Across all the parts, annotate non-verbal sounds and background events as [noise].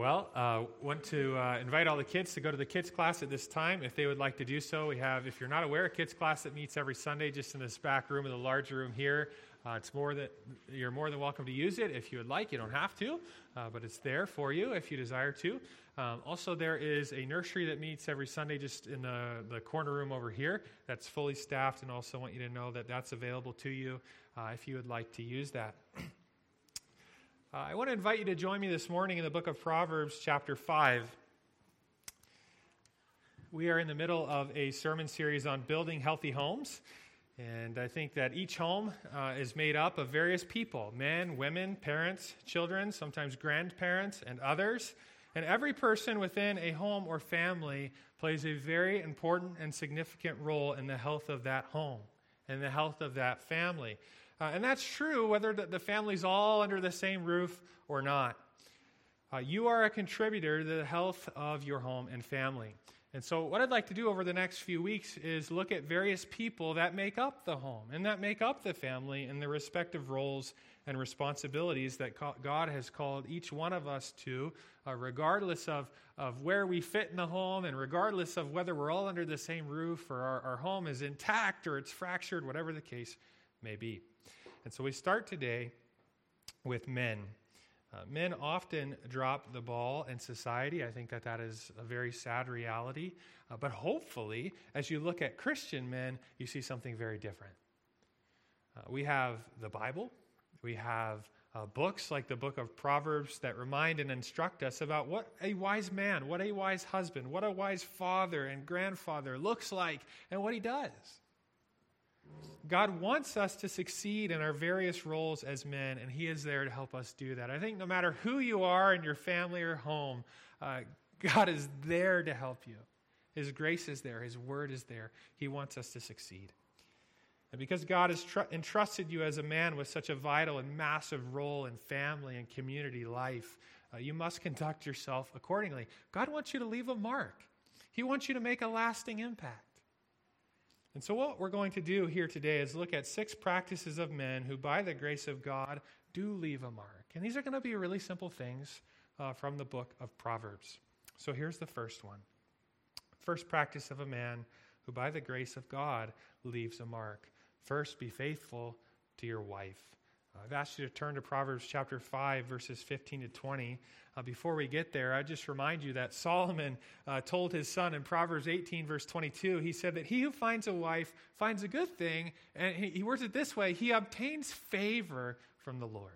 Well, uh, want to uh, invite all the kids to go to the kids class at this time. If they would like to do so, we have, if you're not aware, a kids class that meets every Sunday just in this back room of the large room here. Uh, it's more that you're more than welcome to use it if you would like. You don't have to, uh, but it's there for you if you desire to. Um, also, there is a nursery that meets every Sunday just in the, the corner room over here that's fully staffed, and also want you to know that that's available to you uh, if you would like to use that. [clears throat] Uh, I want to invite you to join me this morning in the book of Proverbs, chapter 5. We are in the middle of a sermon series on building healthy homes. And I think that each home uh, is made up of various people men, women, parents, children, sometimes grandparents, and others. And every person within a home or family plays a very important and significant role in the health of that home and the health of that family. Uh, and that's true whether the, the, family's all under the same roof or not. Uh, you are a contributor to the health of your home and family. And so, what I'd like to do over the next few weeks is look at various people that make up the home and that make up the family and the respective roles and responsibilities that God has called each one of us to, uh, regardless of, of where we fit in the home and regardless of whether we're all under the same roof or our, our home is intact or it's fractured, whatever the case may be. And so we start today with men. Uh, men often drop the ball in society. I think that that is a very sad reality. Uh, but hopefully, as you look at Christian men, you see something very different. Uh, we have the Bible, we have uh, books like the book of Proverbs that remind and instruct us about what a wise man, what a wise husband, what a wise father and grandfather looks like, and what he does. God wants us to succeed in our various roles as men, and He is there to help us do that. I think no matter who you are in your family or home, uh, God is there to help you. His grace is there, His word is there. He wants us to succeed. And because God has tr- entrusted you as a man with such a vital and massive role in family and community life, uh, you must conduct yourself accordingly. God wants you to leave a mark, He wants you to make a lasting impact. And so, what we're going to do here today is look at six practices of men who, by the grace of God, do leave a mark. And these are going to be really simple things uh, from the book of Proverbs. So, here's the first one First practice of a man who, by the grace of God, leaves a mark. First, be faithful to your wife. I've asked you to turn to Proverbs chapter 5, verses 15 to 20. Uh, before we get there, I just remind you that Solomon uh, told his son in Proverbs 18, verse 22, he said that he who finds a wife finds a good thing, and he, he words it this way he obtains favor from the Lord.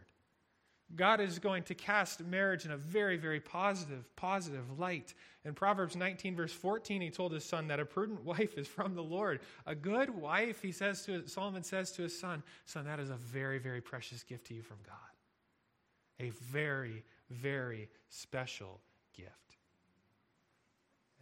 God is going to cast marriage in a very, very positive, positive light. In Proverbs 19, verse 14, he told his son that a prudent [laughs] wife is from the Lord. A good wife, he says to Solomon says to his son, Son, that is a very, very precious gift to you from God. A very, very special gift.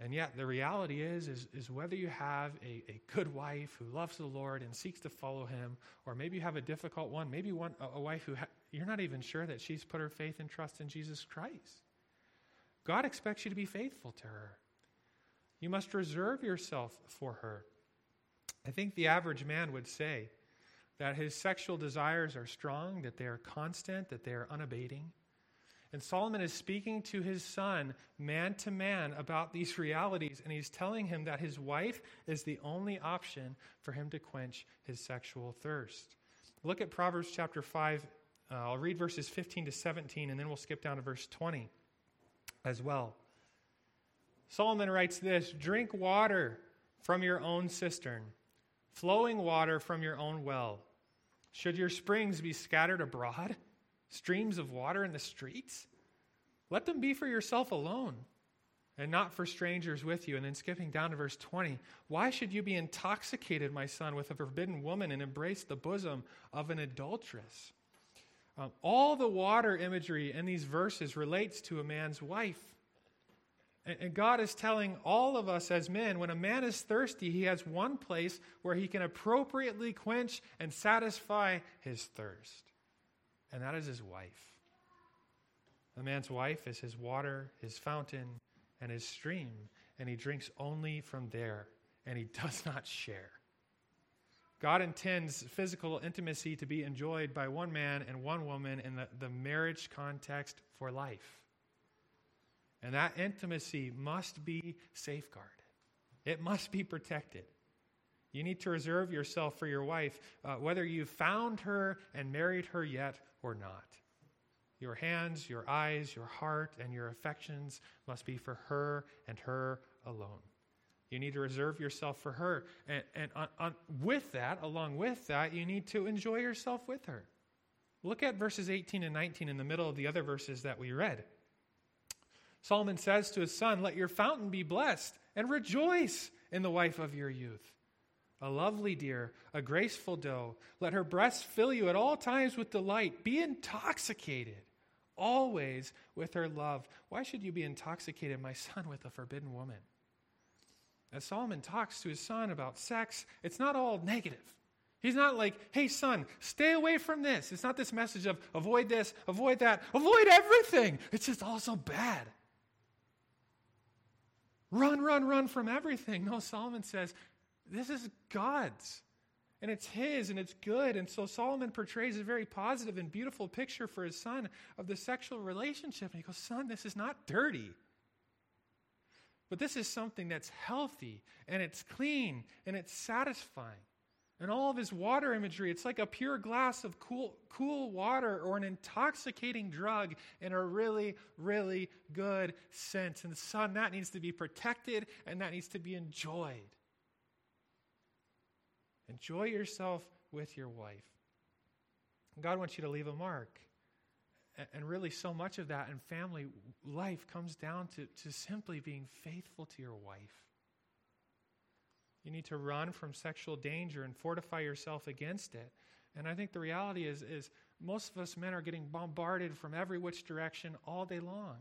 And yet, the reality is, is, is whether you have a, a good wife who loves the Lord and seeks to follow him, or maybe you have a difficult one, maybe one, a, a wife who ha- you're not even sure that she's put her faith and trust in Jesus Christ. God expects you to be faithful to her. You must reserve yourself for her. I think the average man would say that his sexual desires are strong, that they are constant, that they are unabating. And Solomon is speaking to his son, man to man, about these realities, and he's telling him that his wife is the only option for him to quench his sexual thirst. Look at Proverbs chapter 5. Uh, I'll read verses 15 to 17, and then we'll skip down to verse 20 as well. Solomon writes this Drink water from your own cistern, flowing water from your own well. Should your springs be scattered abroad? streams of water in the streets? Let them be for yourself alone and not for strangers with you. And then skipping down to verse 20, why should you be intoxicated, my son, with a forbidden woman and embrace the bosom of an adulteress? Um, all the water imagery in these verses relates to a man's wife. And, and God is telling all of us as men when a man is thirsty, he has one place where he can appropriately quench and satisfy his thirst and that is his wife. A man's wife is his water, his fountain, and his stream, and he drinks only from there, and he [laughs] does not share. God intends physical intimacy to be enjoyed by one man and one woman in the, the marriage context for life. And that intimacy must be safeguarded, it must be protected. You need to reserve yourself for your wife, uh, whether you've found her and married her yet or not. Your hands, your eyes, your heart, and your affections must be for her and her alone. You need to reserve yourself for her. And, and on, on, with that, along with that, you need to enjoy yourself with her. Look at verses 18 and 19 in the middle of the other verses that we read. Solomon says to his son, Let your fountain be blessed, and rejoice in the wife of your youth. A lovely deer, a graceful doe. Let her breasts fill you at all times with delight. Be intoxicated always with her love. Why should you be intoxicated, my son, with a forbidden woman? As Solomon talks to his son about sex, it's not all negative. He's not like, hey, son, stay away from this. It's not this message of avoid this, avoid that, avoid everything. It's just all so bad. Run, run, run from everything. No, Solomon says, this is God's. And it's his and it's good. And so Solomon portrays a very positive and beautiful picture for his son of the sexual relationship. And he goes, Son, this is not dirty. But this is something that's healthy and it's clean and it's satisfying. And all of his water imagery, it's like a pure glass of cool, cool water or an intoxicating drug in a really, really good sense. And son, that needs to be protected and that needs to be enjoyed. Enjoy yourself with your wife. God wants you to leave a mark. And really, so much of that in family life comes down to, to simply being faithful to your wife. You need to run from sexual danger and fortify yourself against it. And I think the reality is, is most of us men are getting bombarded from every which direction all day long.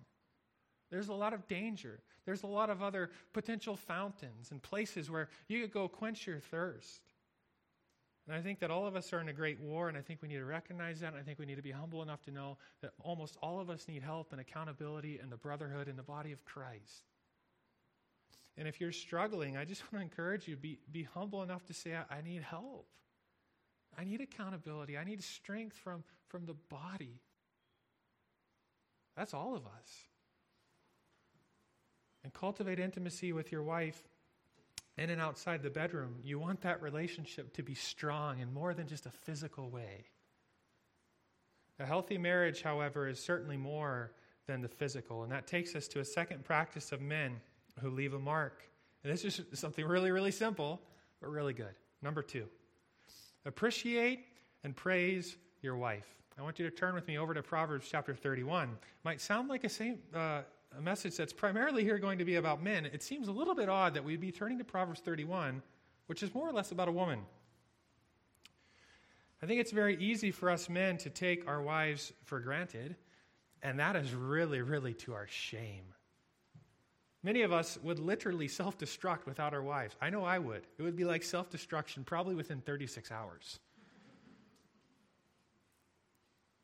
There's a lot of danger. There's a lot of other potential fountains and places where you could go quench your thirst. And I think that all of us are in a great war, and I think we need to recognize that, and I think we need to be humble enough to know that almost all of us need help and accountability and the brotherhood in the body of Christ. And if you're struggling, I just [laughs] want to encourage you be, be humble enough to say, I, I need help. I need accountability. I need strength from, from the body. That's all of us. And cultivate intimacy with your wife in and outside the bedroom. You want that relationship to be strong in more than just a physical way. A healthy marriage, however, is certainly more than the physical. And that takes us to a second practice of men who leave a mark. And this is [laughs] something really, really simple, but really good. Number two, appreciate and praise your wife. I want you to turn with me over to Proverbs chapter 31. Might sound like a, same, uh, a message that's primarily here going to be about men. It seems a little bit odd that we'd be turning to Proverbs 31, which is more or less about a woman. I think it's very easy for us men to take our wives for granted, and that is really, really to our shame. Many of us would literally self destruct without our wives. I know I would. It would be like self destruction probably within 36 hours.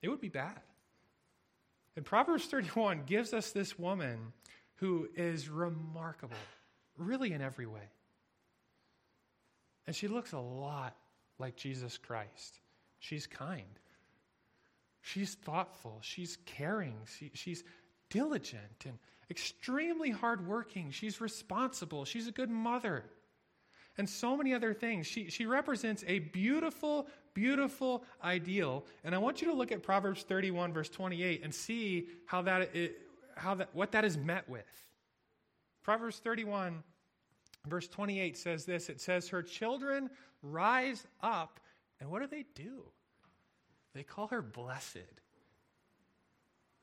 It would be bad. And Proverbs 31 gives us this woman who is remarkable, really in every way. And she looks a lot like Jesus Christ. She's kind, she's thoughtful, she's caring, she, she's diligent and extremely hardworking. She's responsible. She's a good mother. And so many other things. She, she represents a beautiful, beautiful ideal. And I want you to look at Proverbs 31, verse 28, and see how that, it, how that, what that is met with. Proverbs 31, verse 28 says this it says, Her children rise up, and what do they do? They call her blessed.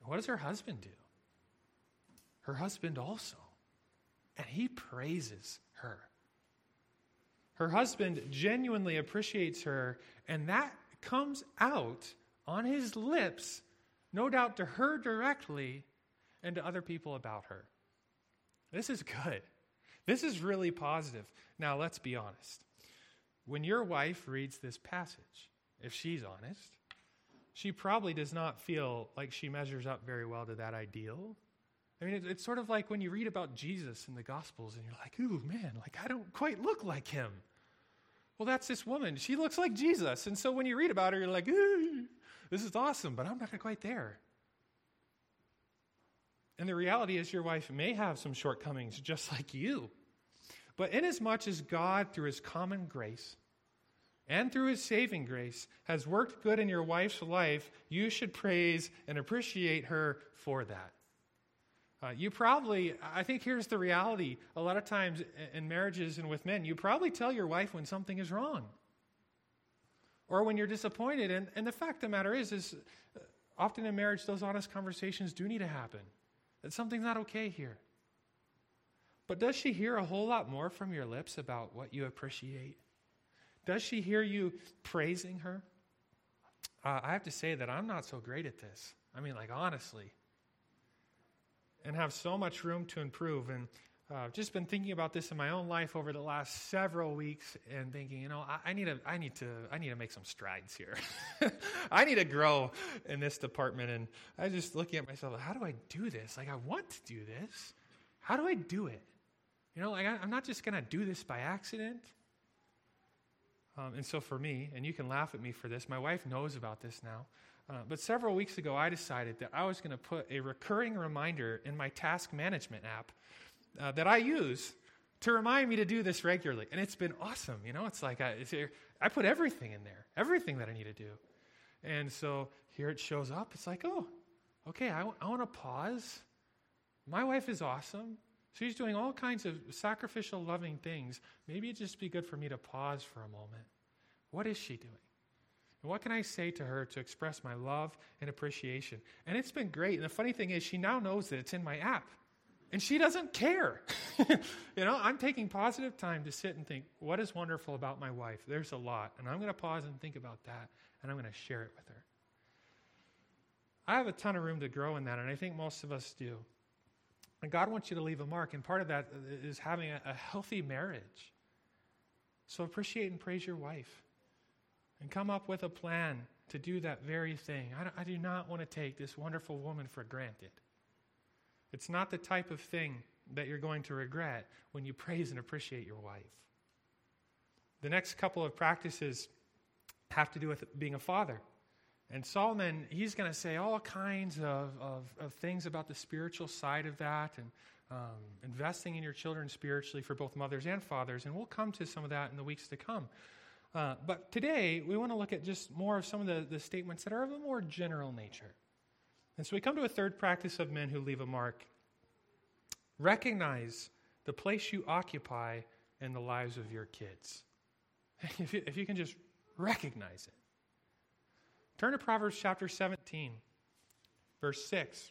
What does her husband do? her husband also. And he praises her. Her husband genuinely appreciates her, and that comes out on his lips, no doubt to her directly and to other people about her. This is good. This is really positive. Now, let's be honest. When your wife reads this passage, if she's honest, she probably does not feel like she measures up very well to that ideal. I mean, it's sort of like when you read about Jesus in the Gospels and you're like, ooh, man, like I don't quite look like him. Well, that's this woman. She looks like Jesus. And so when you read about her, you're like, ooh, this is awesome, but I'm not quite there. And the reality is, your wife may have some shortcomings just like you. But inasmuch as God, through his common grace and through his saving grace, has worked good in your wife's life, you should praise and appreciate her for that. Uh, you probably, I think here's the reality. A lot of times in marriages and with men, you probably tell your wife when something is wrong or when you're disappointed. And, and the fact of the matter is, is uh, often in marriage, those honest conversations do need to happen. That something's not okay here. But does she hear a whole lot more from your lips about what you appreciate? Does she hear you praising her? Uh, I have to say that I'm not so great at this. I mean, like, honestly. And have so much room to improve. And uh, just been thinking about this in my own life over the last several weeks and thinking, you know, I, I need to, I need to, I need to make some strides here. [laughs] I need to grow in this department. And I was just looking at myself, how do I do this? Like, I want to do this. How do I do it? You know, like I, am not just going to do this by accident. Um, and so for me, and you can laugh at me for this, my wife knows about this now. Uh, but several weeks ago, I decided that I was going to put a recurring reminder in my task management app uh, that I use to remind me to do this regularly. And it's been awesome. You know, it's like I, it's, I put everything in there, everything that I need to do. And so here it shows up. It's like, oh, okay, I, I want to pause. My wife is awesome. She's doing all kinds of sacrificial, loving things. Maybe it'd just be good for me to pause for a moment. What is she doing? And what can I say to her to express my love and appreciation? And it's been great. And the funny thing is, she now knows that it's in my app. And she doesn't care. [laughs] you know, I'm taking positive time to sit and think, what is wonderful about my wife? There's a lot. And I'm going to pause and think about that, and I'm going to share it with her. I have a ton of room to grow in that, and I think most of us do. And God wants you to leave a mark, and part of that is having a, a healthy marriage. So appreciate and praise your wife, and come up with a plan to do that very thing. I, I do not want to take this wonderful woman for granted. It's not the type of thing that you're going to regret when you praise and appreciate your wife. The next couple of practices have to do with being a father. And Solomon, he's going to say all kinds of, of, of, things about the spiritual side of that and um, investing in your children spiritually for both mothers and fathers. And we'll come to some of that in the weeks to come. Uh, but today, we want to look at just more of some of the, the statements that are of a more general nature. And so we come to a third practice of men who leave a mark. Recognize the place you occupy in the lives of your kids. [laughs] if, you, if you can just recognize it. Turn to Proverbs chapter 17, verse 6.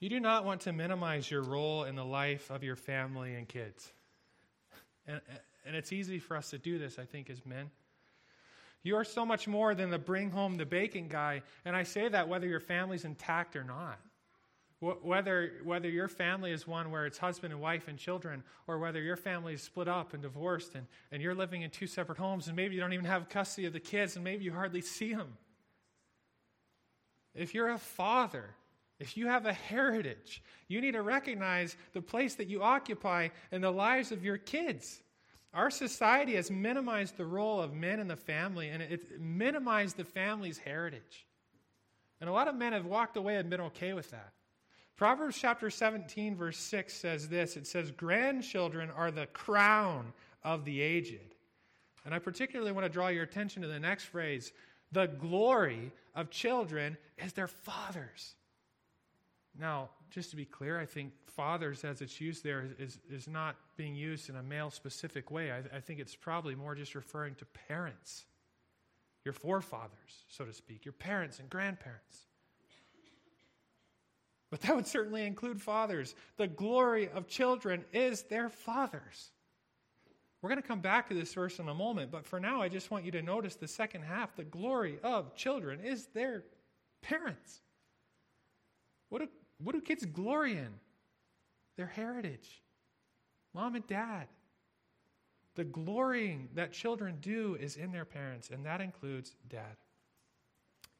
You do not want to minimize your role in the life of your family and kids. And, and it's easy for us to do this, I think, as men. You are so much more than the bring home the bacon guy. And I say that whether your family's intact or not. Whether, whether your family is one where it's husband and wife and children, or whether your family is split up and divorced and, and you're living in two separate homes and maybe you don't even have custody of the kids and maybe you hardly see them. If you're a father, if you have a heritage, you need to recognize the place that you occupy in the lives of your kids. Our society has minimized the role of men in the family, and it minimized the family's heritage. And a lot of men have walked away and been okay with that. Proverbs chapter 17, verse 6 says this it says, Grandchildren are the crown of the aged. And I particularly want to draw your attention to the next phrase the glory of children is their fathers. Now, just to be clear, I think fathers, as it's used there, is, is not being used in a male specific way. I, I think it's probably more just referring to parents, your forefathers, so to speak, your parents and grandparents. But that would certainly include fathers. The glory of children is their fathers. We're going to come back to this verse in a moment, but for now, I just want you to notice the second half. The glory of children is their parents. What do, what do kids glory in? Their heritage. Mom and dad. The glorying that children do is in their parents, and that includes dad.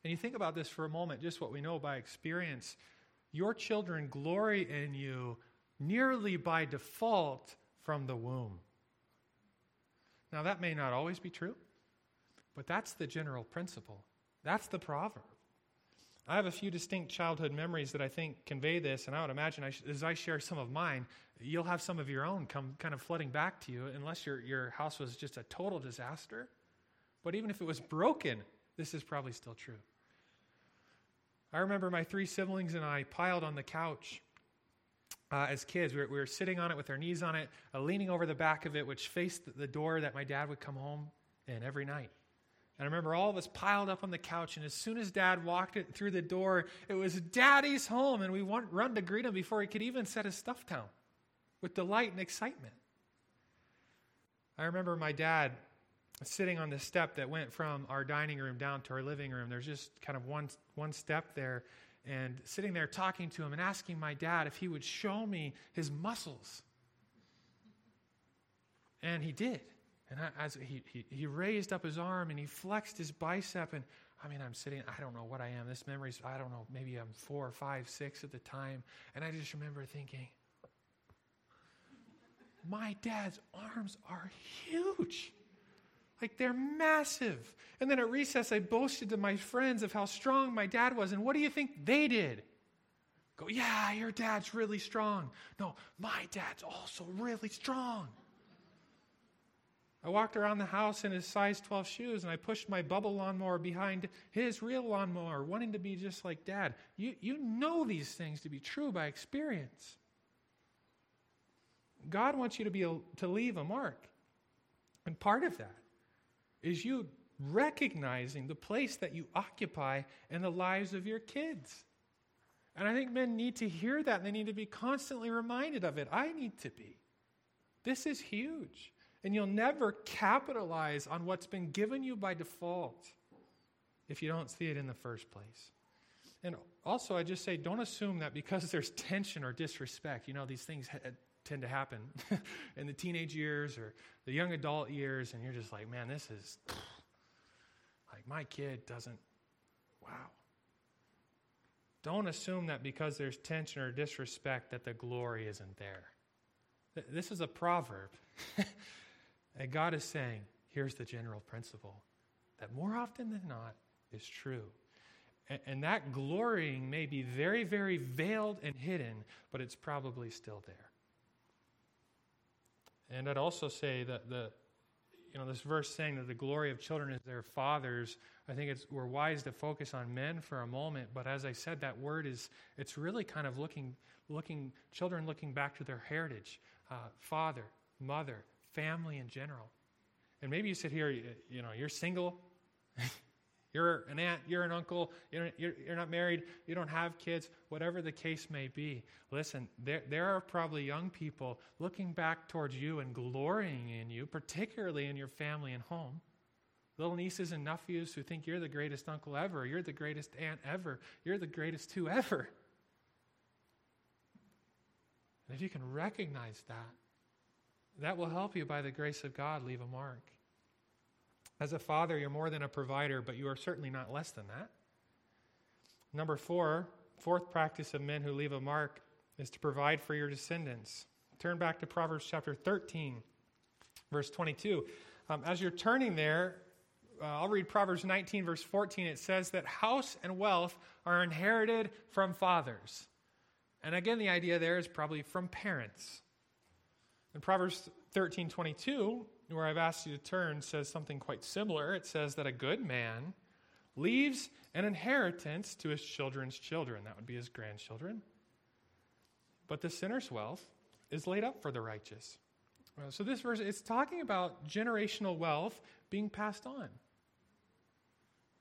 And you think about this for a moment, just what we know by experience. Your children glory in you nearly by default from the womb. Now, that may not always be true, but that's the general principle. That's the proverb. I have a few distinct childhood memories that I think convey this, and I would imagine I sh- as I share some of mine, you'll have some of your own come kind of flooding back to you, unless your, your house was just a total disaster. But even if it was broken, this is probably still true. I remember my three siblings and I piled on the couch uh, as kids. We were, we were, sitting on it with our knees on it, uh, leaning over the back of it, which faced the door that my dad would come home in every night. And I remember all of us piled up on the couch, and as soon as Dad walked it through the door, it was Daddy's home, and we want, run to greet him before he could even set his stuff down with delight and excitement. I remember my dad sitting on the step that went from our dining room down to our living room. There's just kind of one, one step there, and sitting there talking to him and asking my dad if he would show me his muscles. And he did. And as he, he, he raised up his arm and he flexed his bicep, and I mean, I'm sitting, I don't know what I am. This memory's, I don't know, maybe I'm four or five, six at the time. And I just remember thinking, my dad's arms are huge. Like they're massive. And then at recess, I boasted to my friends of how strong my dad was. And what do you think they did? Go, yeah, your dad's really strong. No, my dad's also really strong. I walked around the house in his size 12 shoes and I pushed my bubble lawnmower behind his real lawnmower, wanting to be just like dad. You, you know these things to be true by experience. God wants you to, be a, to leave a mark. And part of that is you recognizing the place that you occupy in the lives of your kids. And I think men need to hear that and they need to be constantly reminded of it. I need to be. This is huge. And you'll never capitalize on what's been given you by default if you don't see it in the first place. And also, I just say don't assume that because [laughs] there's tension or disrespect, you know, these things ha- uh, tend to happen [laughs] in the teenage years or the young adult years, and you're just like, man, this is [sniffs] like my kid doesn't, wow. Don't assume that because there's tension or disrespect that the glory isn't there. This is a proverb. [laughs] And God is saying, here's the general principle that more often than not is true. And, and that glorying may be very, very veiled and hidden, but it's probably still there. And I'd also say that the, you know, this verse saying that the glory of children is their fathers, I think it's, we're wise to focus on men for a moment. But as I said, that word is, it's really kind of looking, looking, children looking back to their heritage. Uh, father, mother, family in general. And maybe you sit here, you, know, you're single, [laughs] you're an aunt, you're an uncle, you're, you're, you're, not married, you don't have kids, whatever the case may be. Listen, there, there are probably young people looking back towards you and glorying in you, particularly in your family and home. Little nieces and nephews who think you're the greatest uncle ever, you're the greatest aunt ever, you're the greatest two ever. And if you can recognize that, that will help you by the grace of God leave a mark. As a father, you're more than a provider, but you are certainly not less than that. Number four, fourth practice of men who leave a mark is to provide for your descendants. Turn back to Proverbs chapter 13, verse 22. Um, as you're turning there, uh, I'll read Proverbs 19, verse 14. It says that house and wealth are inherited from fathers. And again, the idea there is probably from parents. And Proverbs 13 22, where I've asked you to turn, says something quite similar. It says that a good man leaves an inheritance to his children's children. That would be his grandchildren. But the sinner's wealth is laid up for the righteous. Uh, so this verse, it's talking about generational wealth being passed on.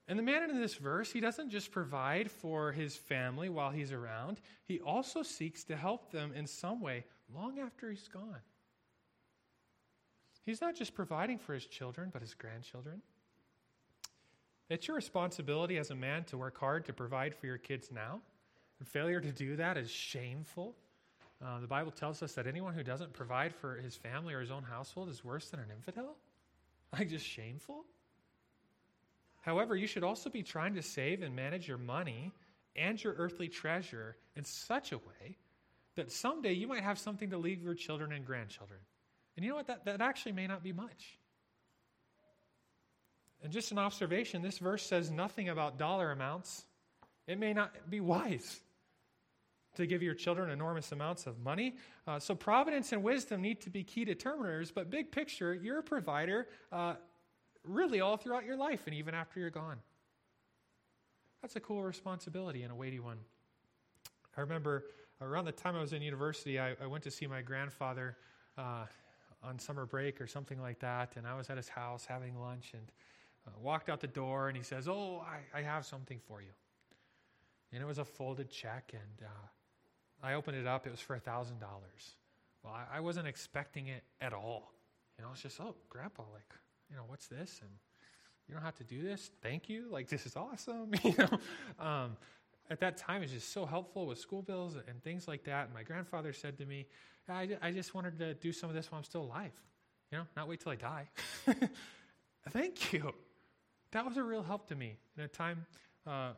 And the man in this verse, he doesn't just provide for his family while he's around, he also seeks to help them in some way long after he's gone. He's not just providing for his children, but his grandchildren. It's your responsibility as a man to work hard to provide for your kids now. And failure to do that is shameful. Uh, the Bible tells us that anyone who doesn't provide for his family or his own household is worse than an infidel. [laughs] Like, just shameful. However, you should also be trying to save and manage your money and your earthly treasure in such a way that someday you might have something to leave your children and grandchildren. And you know what? That, that actually may not be much. And just an observation this verse says nothing about dollar amounts, It may not be wise to give your children enormous amounts of money. Uh, so, providence and wisdom need to be key determiners, but big picture, you're a provider uh, really all throughout your life and even after you're gone. That's a cool responsibility and a weighty one. I remember around the time I was in university, I, I went to see my grandfather uh, on summer break or something like that, and I was at his house having lunch and uh, walked out the door, and he says, Oh, I, I have something for you. And it was a folded check, and uh, I opened it up. It was for $1,000. Well, I, I, wasn't expecting it at all. You know, it's just, oh, Grandpa, like, you know, what's this? And you don't have to do this. Thank you. Like, this is awesome. [laughs] you know, um, at that time, it was just so helpful with school bills and things like that. And my grandfather said to me, I, I just wanted to do some of this while I'm still alive. You know, not wait till I die. [laughs] Thank you. That was a real help to me in a time uh,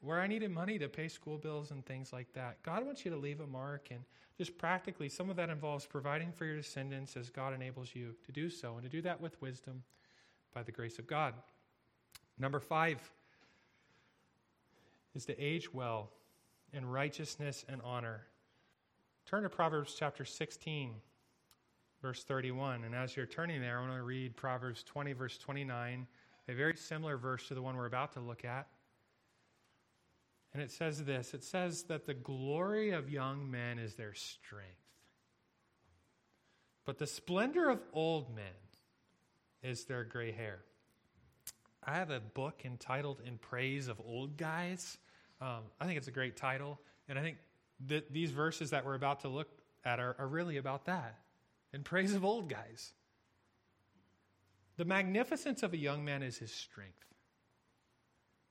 where I needed money to pay school bills and things like that. God wants you to leave a mark, and just practically, some of that involves providing for your descendants as God enables you to do so, and to do that with wisdom by the grace of God. Number five is to age well in righteousness and honor. Turn to Proverbs chapter 16, verse 31. And as you're turning there, I want to read Proverbs 20, verse 29, a very similar verse to the one we're about to look at. And it says this it says that the glory of young men is their strength, but the splendor of old men is their gray hair. I have a book entitled In Praise of Old Guys. Um, I think it's a great title. And I think that these verses that we're about to look at are, are really about that in praise of old guys. The magnificence of a young man is his strength.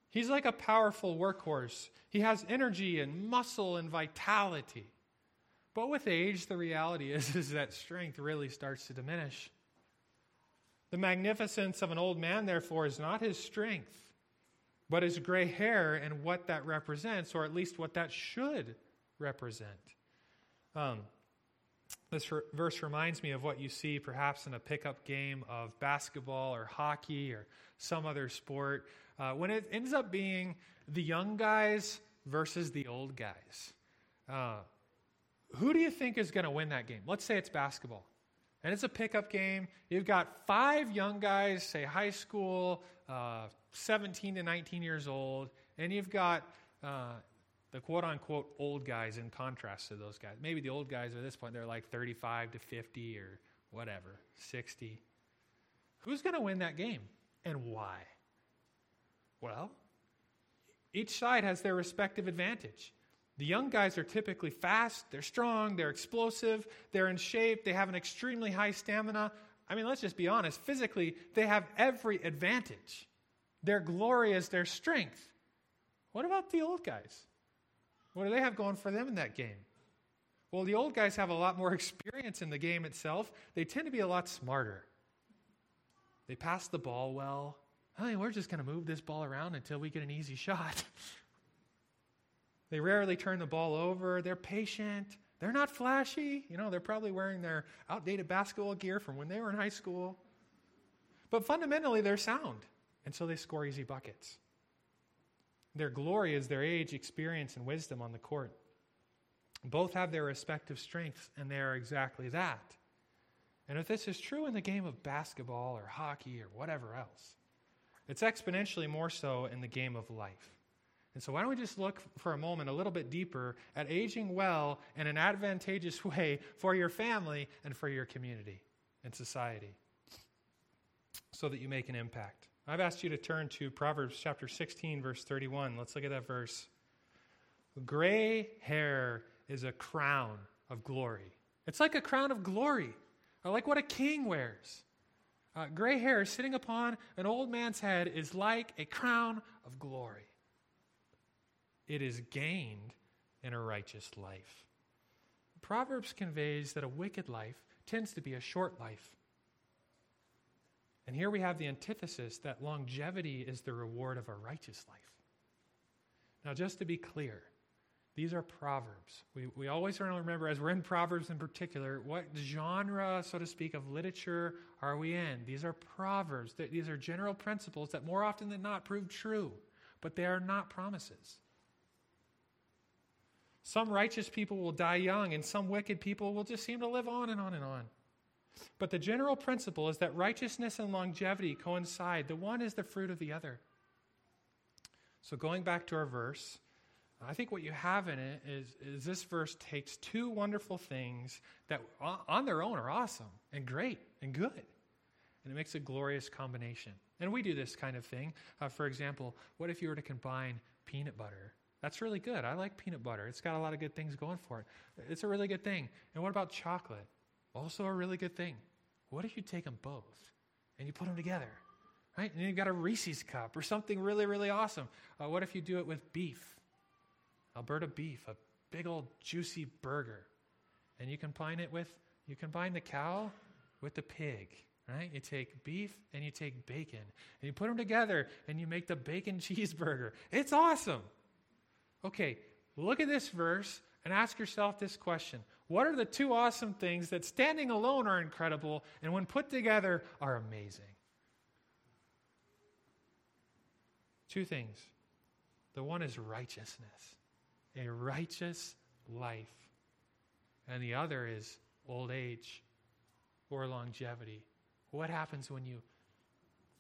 He's like a powerful workhorse. He has energy and muscle and vitality. But with age, the reality is, is that strength really starts to diminish. The magnificence of an old man, therefore, is not his strength, but his gray hair and what that represents, or at least what that should represent. Um, this verse reminds me of what you see perhaps in a pickup game of basketball or hockey or some other sport uh, when it ends up being the young guys versus the old guys. Uh, who do you think is going to win that game? Let's say it's basketball. And it's a pickup game. You've got five young guys, say high school, uh, 17 to 19 years old, and you've got uh, the quote unquote old guys in contrast to those guys. Maybe the old guys at this point, they're like 35 to 50 or whatever, 60. Who's going to win that game and why? Well, each side has their respective advantage. The young guys are typically fast, they're strong, they're explosive, they're in shape, they have an extremely high stamina. I mean, let's just be honest, physically, they have every advantage. Their glory is their strength. What about the old guys? What do they have going for them in that game? Well, the old guys have a lot more [laughs] experience in the game itself. They tend to be a lot smarter. They pass the ball well. I mean, we're just going to move this ball around until we get an easy shot. [laughs] they rarely turn the ball over. They're patient. They're not flashy. You know, they're probably wearing their outdated basketball gear from when they were in high school. But fundamentally, they're sound. And so they score easy buckets. Their glory is their age, experience, and wisdom on the court. Both have their respective strengths, and they are exactly that. And if this is true in the game of basketball or hockey or whatever else, it's exponentially more so in the game of life. And so, why don't we just look for a moment a little bit deeper at aging well in an advantageous [laughs] way for your family and for your community and society so that you make an impact? I've asked you to turn to Proverbs chapter 16, verse 31. Let's look at that verse. Gray hair is a crown of glory. It's like a crown of glory, like what a king wears. Uh, gray hair sitting upon an old man's head is like a crown of glory. It is gained in a righteous life. Proverbs conveys that a wicked life tends to be a short life. And here we have the antithesis that longevity is the reward of a righteous life. Now, just to be clear, these are Proverbs. We, we always want to remember, as we're in Proverbs in particular, what genre, so to speak, of literature are we in? These are Proverbs. These are general principles that more often than not prove true, but they are not promises. Some righteous people will die young, and some wicked people will just seem to live on and on and on. But the general principle is that righteousness and longevity coincide. The one is the fruit of the other. So, going back to our verse, I think what you have in it is, is this verse takes two wonderful things that on their own are awesome and great and good. And it makes a glorious combination. And we do this kind of thing. Uh, for example, what if you were to combine peanut butter? That's really good. I like peanut butter. It's got a lot of good things going for it. It's a really good thing. And what about chocolate? Also a really good thing. What if you take them both and you put them together? Right? And you've got a Reese's cup or something really, really awesome. Uh, what if you do it with beef? Alberta beef, a big old juicy burger. And you combine it with, you combine the cow with the pig, right? You take beef and you take bacon and you put them together and you make the bacon [laughs] cheeseburger. It's awesome. Okay, look at this verse and ask yourself this question What are the two awesome things that standing alone are incredible and when put together are amazing? Two things. The one is righteousness a righteous life. And the other is old age or longevity. What happens when you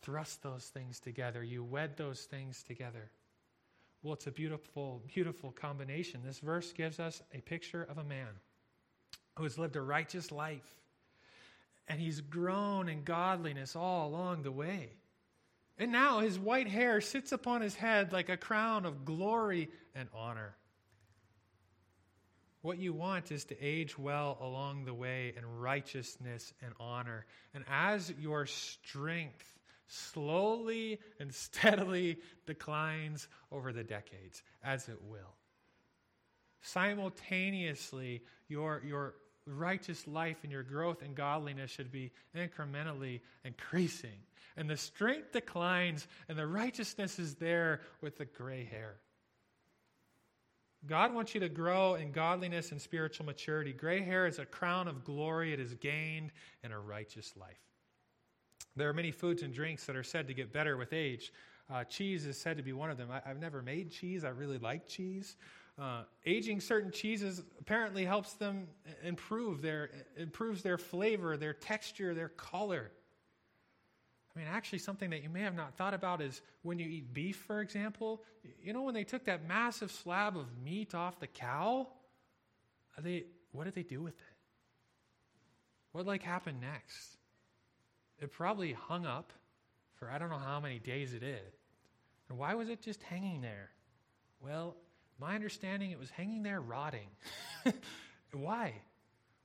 thrust those things together? You wed those things together. Well, it's a beautiful, beautiful combination. This verse gives us a picture of a man who has lived a righteous life, and he's grown in godliness all along the way. And now his white hair sits upon his head like a crown of glory and honor. What you want is to age well along the way in righteousness and honor. And as your strength slowly and steadily declines over the decades, as it will, simultaneously, your, your righteous life and your growth in godliness should be incrementally increasing. And the strength declines, and the righteousness is there with the gray hair. God wants you to grow in godliness and spiritual maturity. Gray hair is a crown of glory, it is gained in a righteous life. There are many foods and drinks that are said to get better with age. Uh, cheese is said to be one of them. I, have never made cheese, I really like cheese. Uh, aging certain cheeses apparently helps them improve their improves their flavor, their texture, their color. I mean, actually, something that you may have not thought about is when you eat beef, for example. You know, when they took that massive slab of meat off the cow, they, what did they do with it? What like happened next? It probably hung up for I don't know how many days it is. And why was it just hanging there? Well, my understanding, it was hanging there rotting. [laughs] why?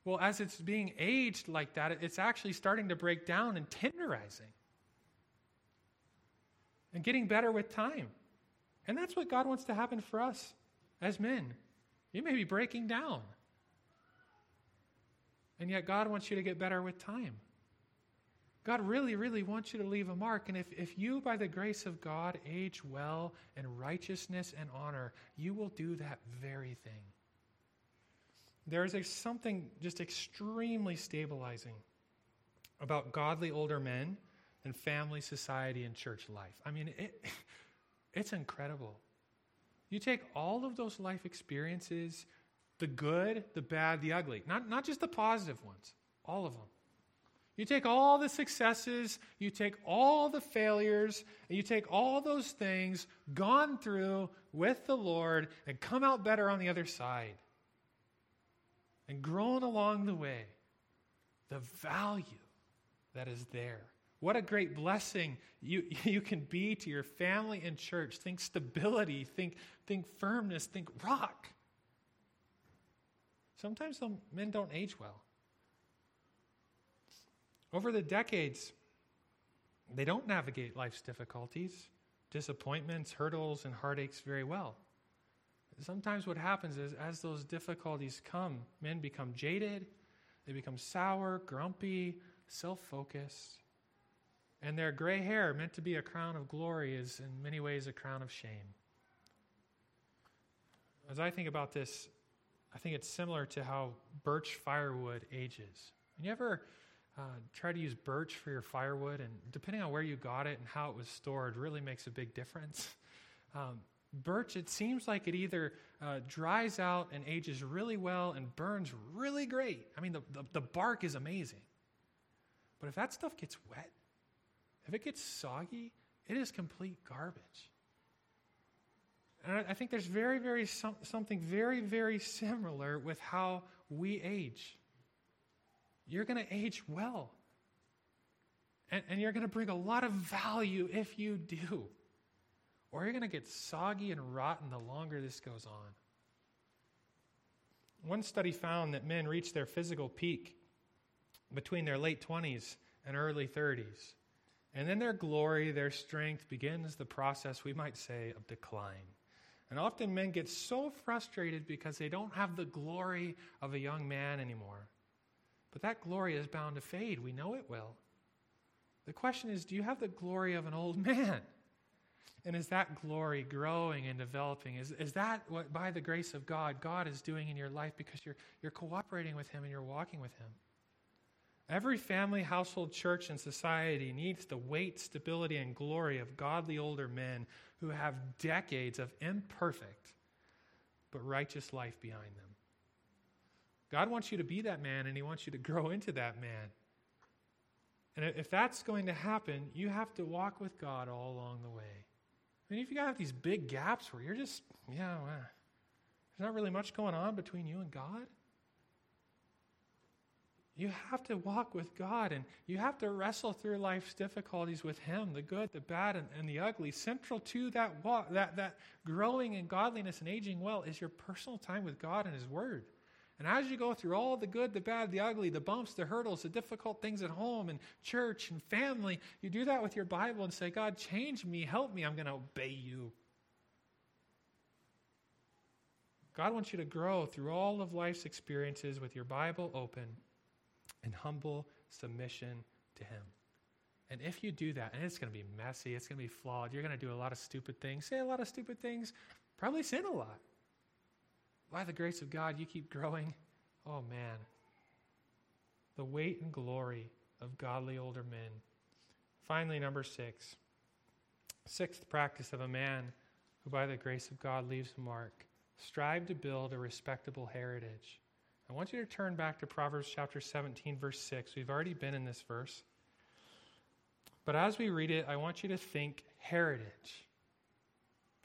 Well, as it's being aged like that, it's actually starting to break down and tenderizing and getting better with time. And that's what God wants to happen for us as men. You may be breaking down. And yet, God wants you to get better with time. God really, really wants you to leave a mark. And if, if you, by the grace of God, age well in righteousness and honor, you will do that very thing. There is a, something just extremely stabilizing about godly older men and family, society, and church life. I mean, it, [laughs] it's incredible. You take all of those life experiences the good, the bad, the ugly, not, not just the positive ones, all of them. You take all the successes, you take all the failures, and you take all those things gone through with the Lord and come out better on the other side. And grown along the way, the value that is there what a great blessing you, [laughs] you can be to your family and church. Think stability, think, think firmness, think rock. Sometimes men don't age well. Over the decades, they don't navigate life's difficulties, disappointments, hurdles, and heartaches very well. Sometimes what happens is, as those difficulties come, men become jaded, they become sour, grumpy, self focused. And their gray hair, meant to be a crown of glory, is in many ways a crown of shame. As I think about this, I think it's similar to how birch firewood ages. You ever uh, try to use birch for your firewood, and depending on where you got it and how it was stored, really makes a big difference. [laughs] Um, Birch, it seems like it either uh, dries out and ages really well and burns really great. I mean, the, the, the bark is amazing. But if that stuff gets wet, if it gets soggy, it is complete garbage. And I, I think there's very, very some, something very, very similar with how we age. You're going to age well. And, and you're going to bring a lot of value if you do. Or you're going to get soggy and rotten the longer this goes on. One study found that men reach their physical peak between their late 20s and early 30s. And then their glory, their strength begins the process, we might say, of decline. And often men get so frustrated because they don't have the glory of a young man anymore. But that glory is bound to fade. We know it will. The question is do you have the glory of an old [laughs] man? And is that glory growing and developing? Is, is that what, by the grace of God, God is doing in your life because you're, you're cooperating with Him and you're walking with Him? Every family, household, church, and society needs the weight, stability, and glory of godly older men who have decades of imperfect but righteous life behind them. God wants you to be that man, and He wants you to grow into that man. And if that's going to happen, you have to walk with God all along the way. I mean, if you have these big gaps where you're just, yeah, well, there's not really much going on between you and God, you have to walk with God and you have to wrestle through life's difficulties with Him, the good, the bad, and, and, the ugly. Central to that walk, that, that growing in godliness and aging well is your personal time with God and His Word. And as you go through all the good, the bad, the ugly, the bumps, the hurdles, the difficult things at home and church and family, you do that with your Bible and say, God, change me, help me, I'm going to obey you. God wants you to grow through all of life's experiences with your Bible open in humble submission to Him. And if you do that, and it's going to be messy, it's going to be flawed, you're going to do a lot of stupid things, say a lot of stupid things, probably sin a lot by the grace of God, you keep growing. Oh, man. The weight and glory of godly older men. Finally, number six. Sixth practice of a man who, by the grace of God, leaves a mark. Strive to build a respectable heritage. I want you to turn back to Proverbs chapter 17, verse 6. We've already been in this verse. But as we read it, I want you to think heritage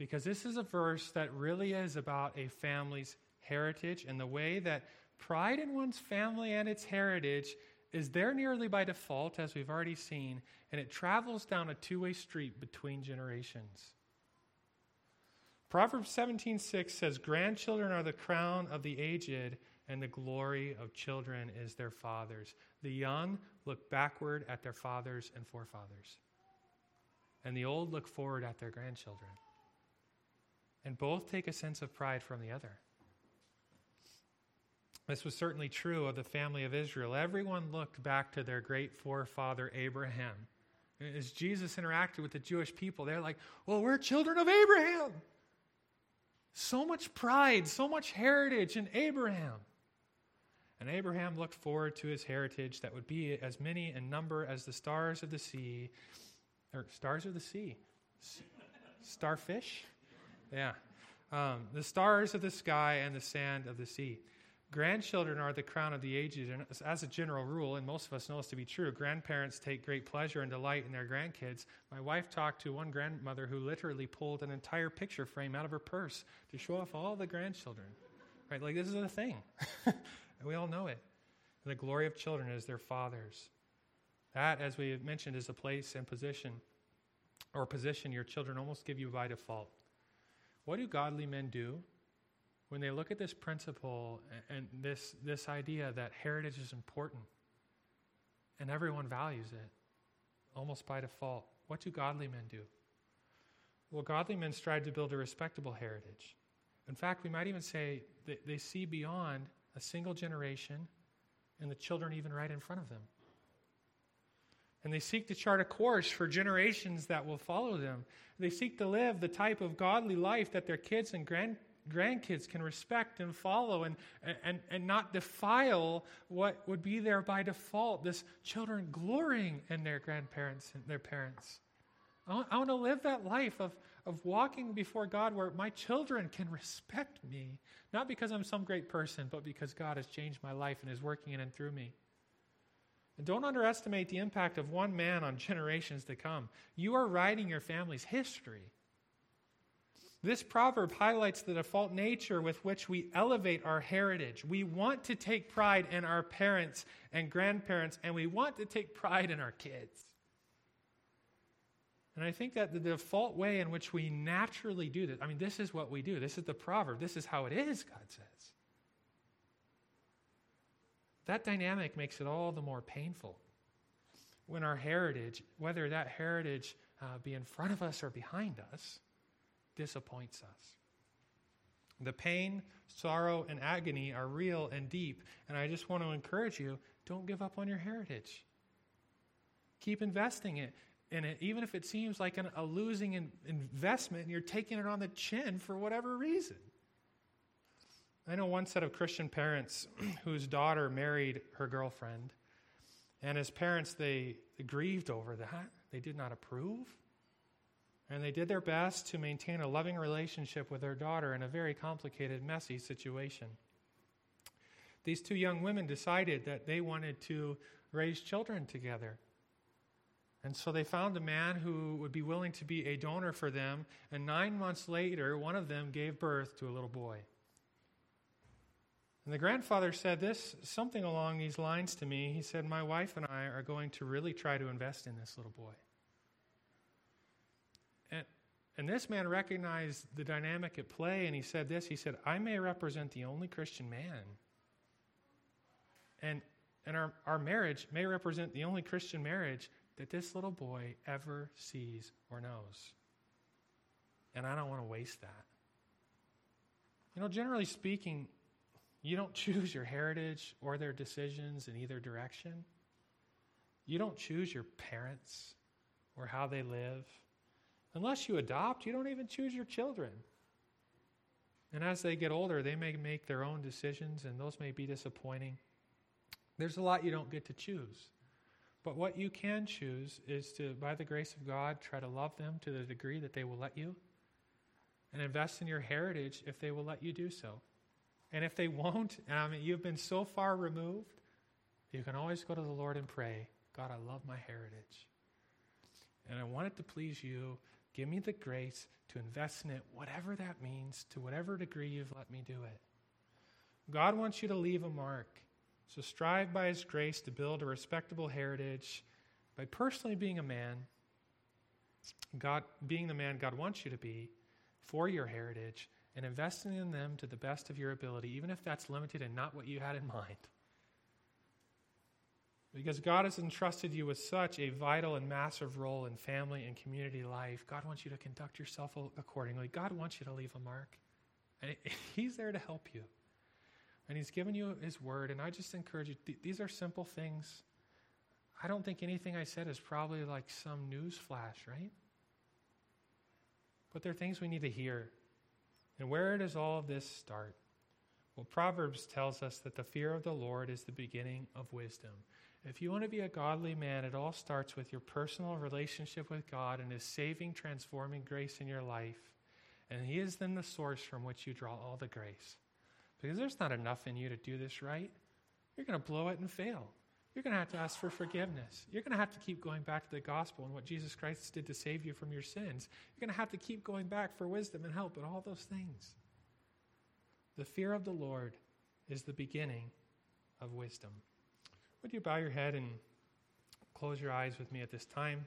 because this is a verse that really is about a family's heritage and the way that pride in one's family and its heritage is there nearly by default, as we've already seen, and it travels down a two way street between generations. Proverbs 17:6 says, "Grandchildren are the crown of the aged, and the glory of children is their fathers. The young look backward at their fathers and forefathers, and the old look forward at their grandchildren." And both take a sense of pride from the other. This was certainly true of the family of Israel. Everyone looked back to their great forefather Abraham. As Jesus interacted with the Jewish people, they're like, Well, we're children of Abraham. So much pride, so much heritage in Abraham. And Abraham looked forward to his heritage that would be as many in number as the stars of the sea, or stars of the sea, starfish? Yeah. Um, the stars of the sky and the sand of the sea. Grandchildren are the crown of the ages, and as a general rule, and most of us know this to be true, grandparents take great pleasure and delight in their grandkids. My wife talked to one grandmother who literally pulled an entire picture frame out of her purse to show off all the grandchildren. Right? Like, this is a thing. [laughs] we all know it. And the glory of children is their fathers. That, as we have mentioned, is a place and position, or position your children almost give you by default. What do godly men do when they look at this principle and this, this idea that heritage is important and everyone values it almost by default? What do godly men do? Well, godly men strive to build a respectable heritage. In fact, we might even say that they see beyond a single generation and the children even right in front of them. And they seek to chart a course for generations that will follow them. They seek to live the type of godly life that their kids and grand, grandkids can respect and follow and, and, and not defile what would be there by default. This children glorying in their grandparents and their parents. I want, I want to live that life of, of walking before God where my children can respect me, not because I'm some great person, but because God has changed my life and is working in and through me. And don't underestimate the impact of one man on generations to come. You are writing your family's history. This proverb highlights the default nature with which we elevate our heritage. We want to take pride in our parents and grandparents, and we want to take pride in our kids. And I think that the default way in which we naturally do this, I mean, this is what we do. This is the proverb. This is how it is, God says. That dynamic makes it all the more painful when our heritage, whether that heritage uh, be in front of us or behind us, disappoints us. The pain, sorrow, and agony are real and deep. And I just want to encourage you don't give up on your heritage. Keep investing it in it, even if it seems like an, a losing in, investment and you're taking it on the chin for whatever reason. I know one set of Christian parents [clears throat] whose daughter married her girlfriend, and as parents, they, grieved over that. They did not approve. And they did their best to maintain a loving relationship with their daughter in a very complicated, messy situation. These two young women decided that they wanted to raise children together. And so they found a man who would be willing to be a donor for them. And nine months later, one of them gave birth to a little boy. And the grandfather said this, something along these lines to me. He said, My wife and I are going to really try to invest in this little boy. And, and this man recognized the dynamic at play, and he said this He said, I may represent the only Christian man. And, and our, our marriage may represent the only Christian marriage that this little boy ever sees or knows. And I don't want to waste that. You know, generally speaking, you don't choose your heritage or their decisions in either direction. You don't choose your parents or how they live. Unless you adopt, you don't even choose your children. And as they get older, they may make their own decisions, and those may be disappointing. There's a lot you don't get to choose. But what you can choose is to, by the grace of God, try to love them to the degree that they will let you, and invest in your heritage if they will let you do so. And if they won't, I mean, you've been so far removed, you can always go to the Lord and pray, God, I love my heritage. And I want it to please you. Give me the grace to invest in it, whatever that means, to whatever degree you've let me do it. God wants you to leave a mark. So strive by His grace to build a respectable heritage by personally being a man, God, being the man God wants you to be for your heritage, and investing in them to the best of your ability, even if that's limited and not what you had in [laughs] mind. Because God has entrusted you with such a vital and massive role in family and community life, God wants you to conduct yourself accordingly. God wants you to leave a mark. And [laughs] He's there to help you. And He's given you His word. And I just encourage you, th- these are simple things. I don't think anything I said is probably like some news flash, right? But they're things we need to hear. And where does all of this start? Well, Proverbs tells us that the fear of the Lord is the beginning of wisdom. If you want to be a godly man, it all starts with your personal relationship with God and His saving, transforming grace in your life. And He is then the source from which you draw all the grace. Because there's not enough in you to do this right. You're going to blow it and fail. You're going to have to ask for forgiveness. You're going to have to keep going back to the gospel and what Jesus Christ did to save you from your sins. You're going to have to keep going back for wisdom and help and all those things. The fear of the Lord is the beginning of wisdom. Would you bow your head and close your eyes with me at this time?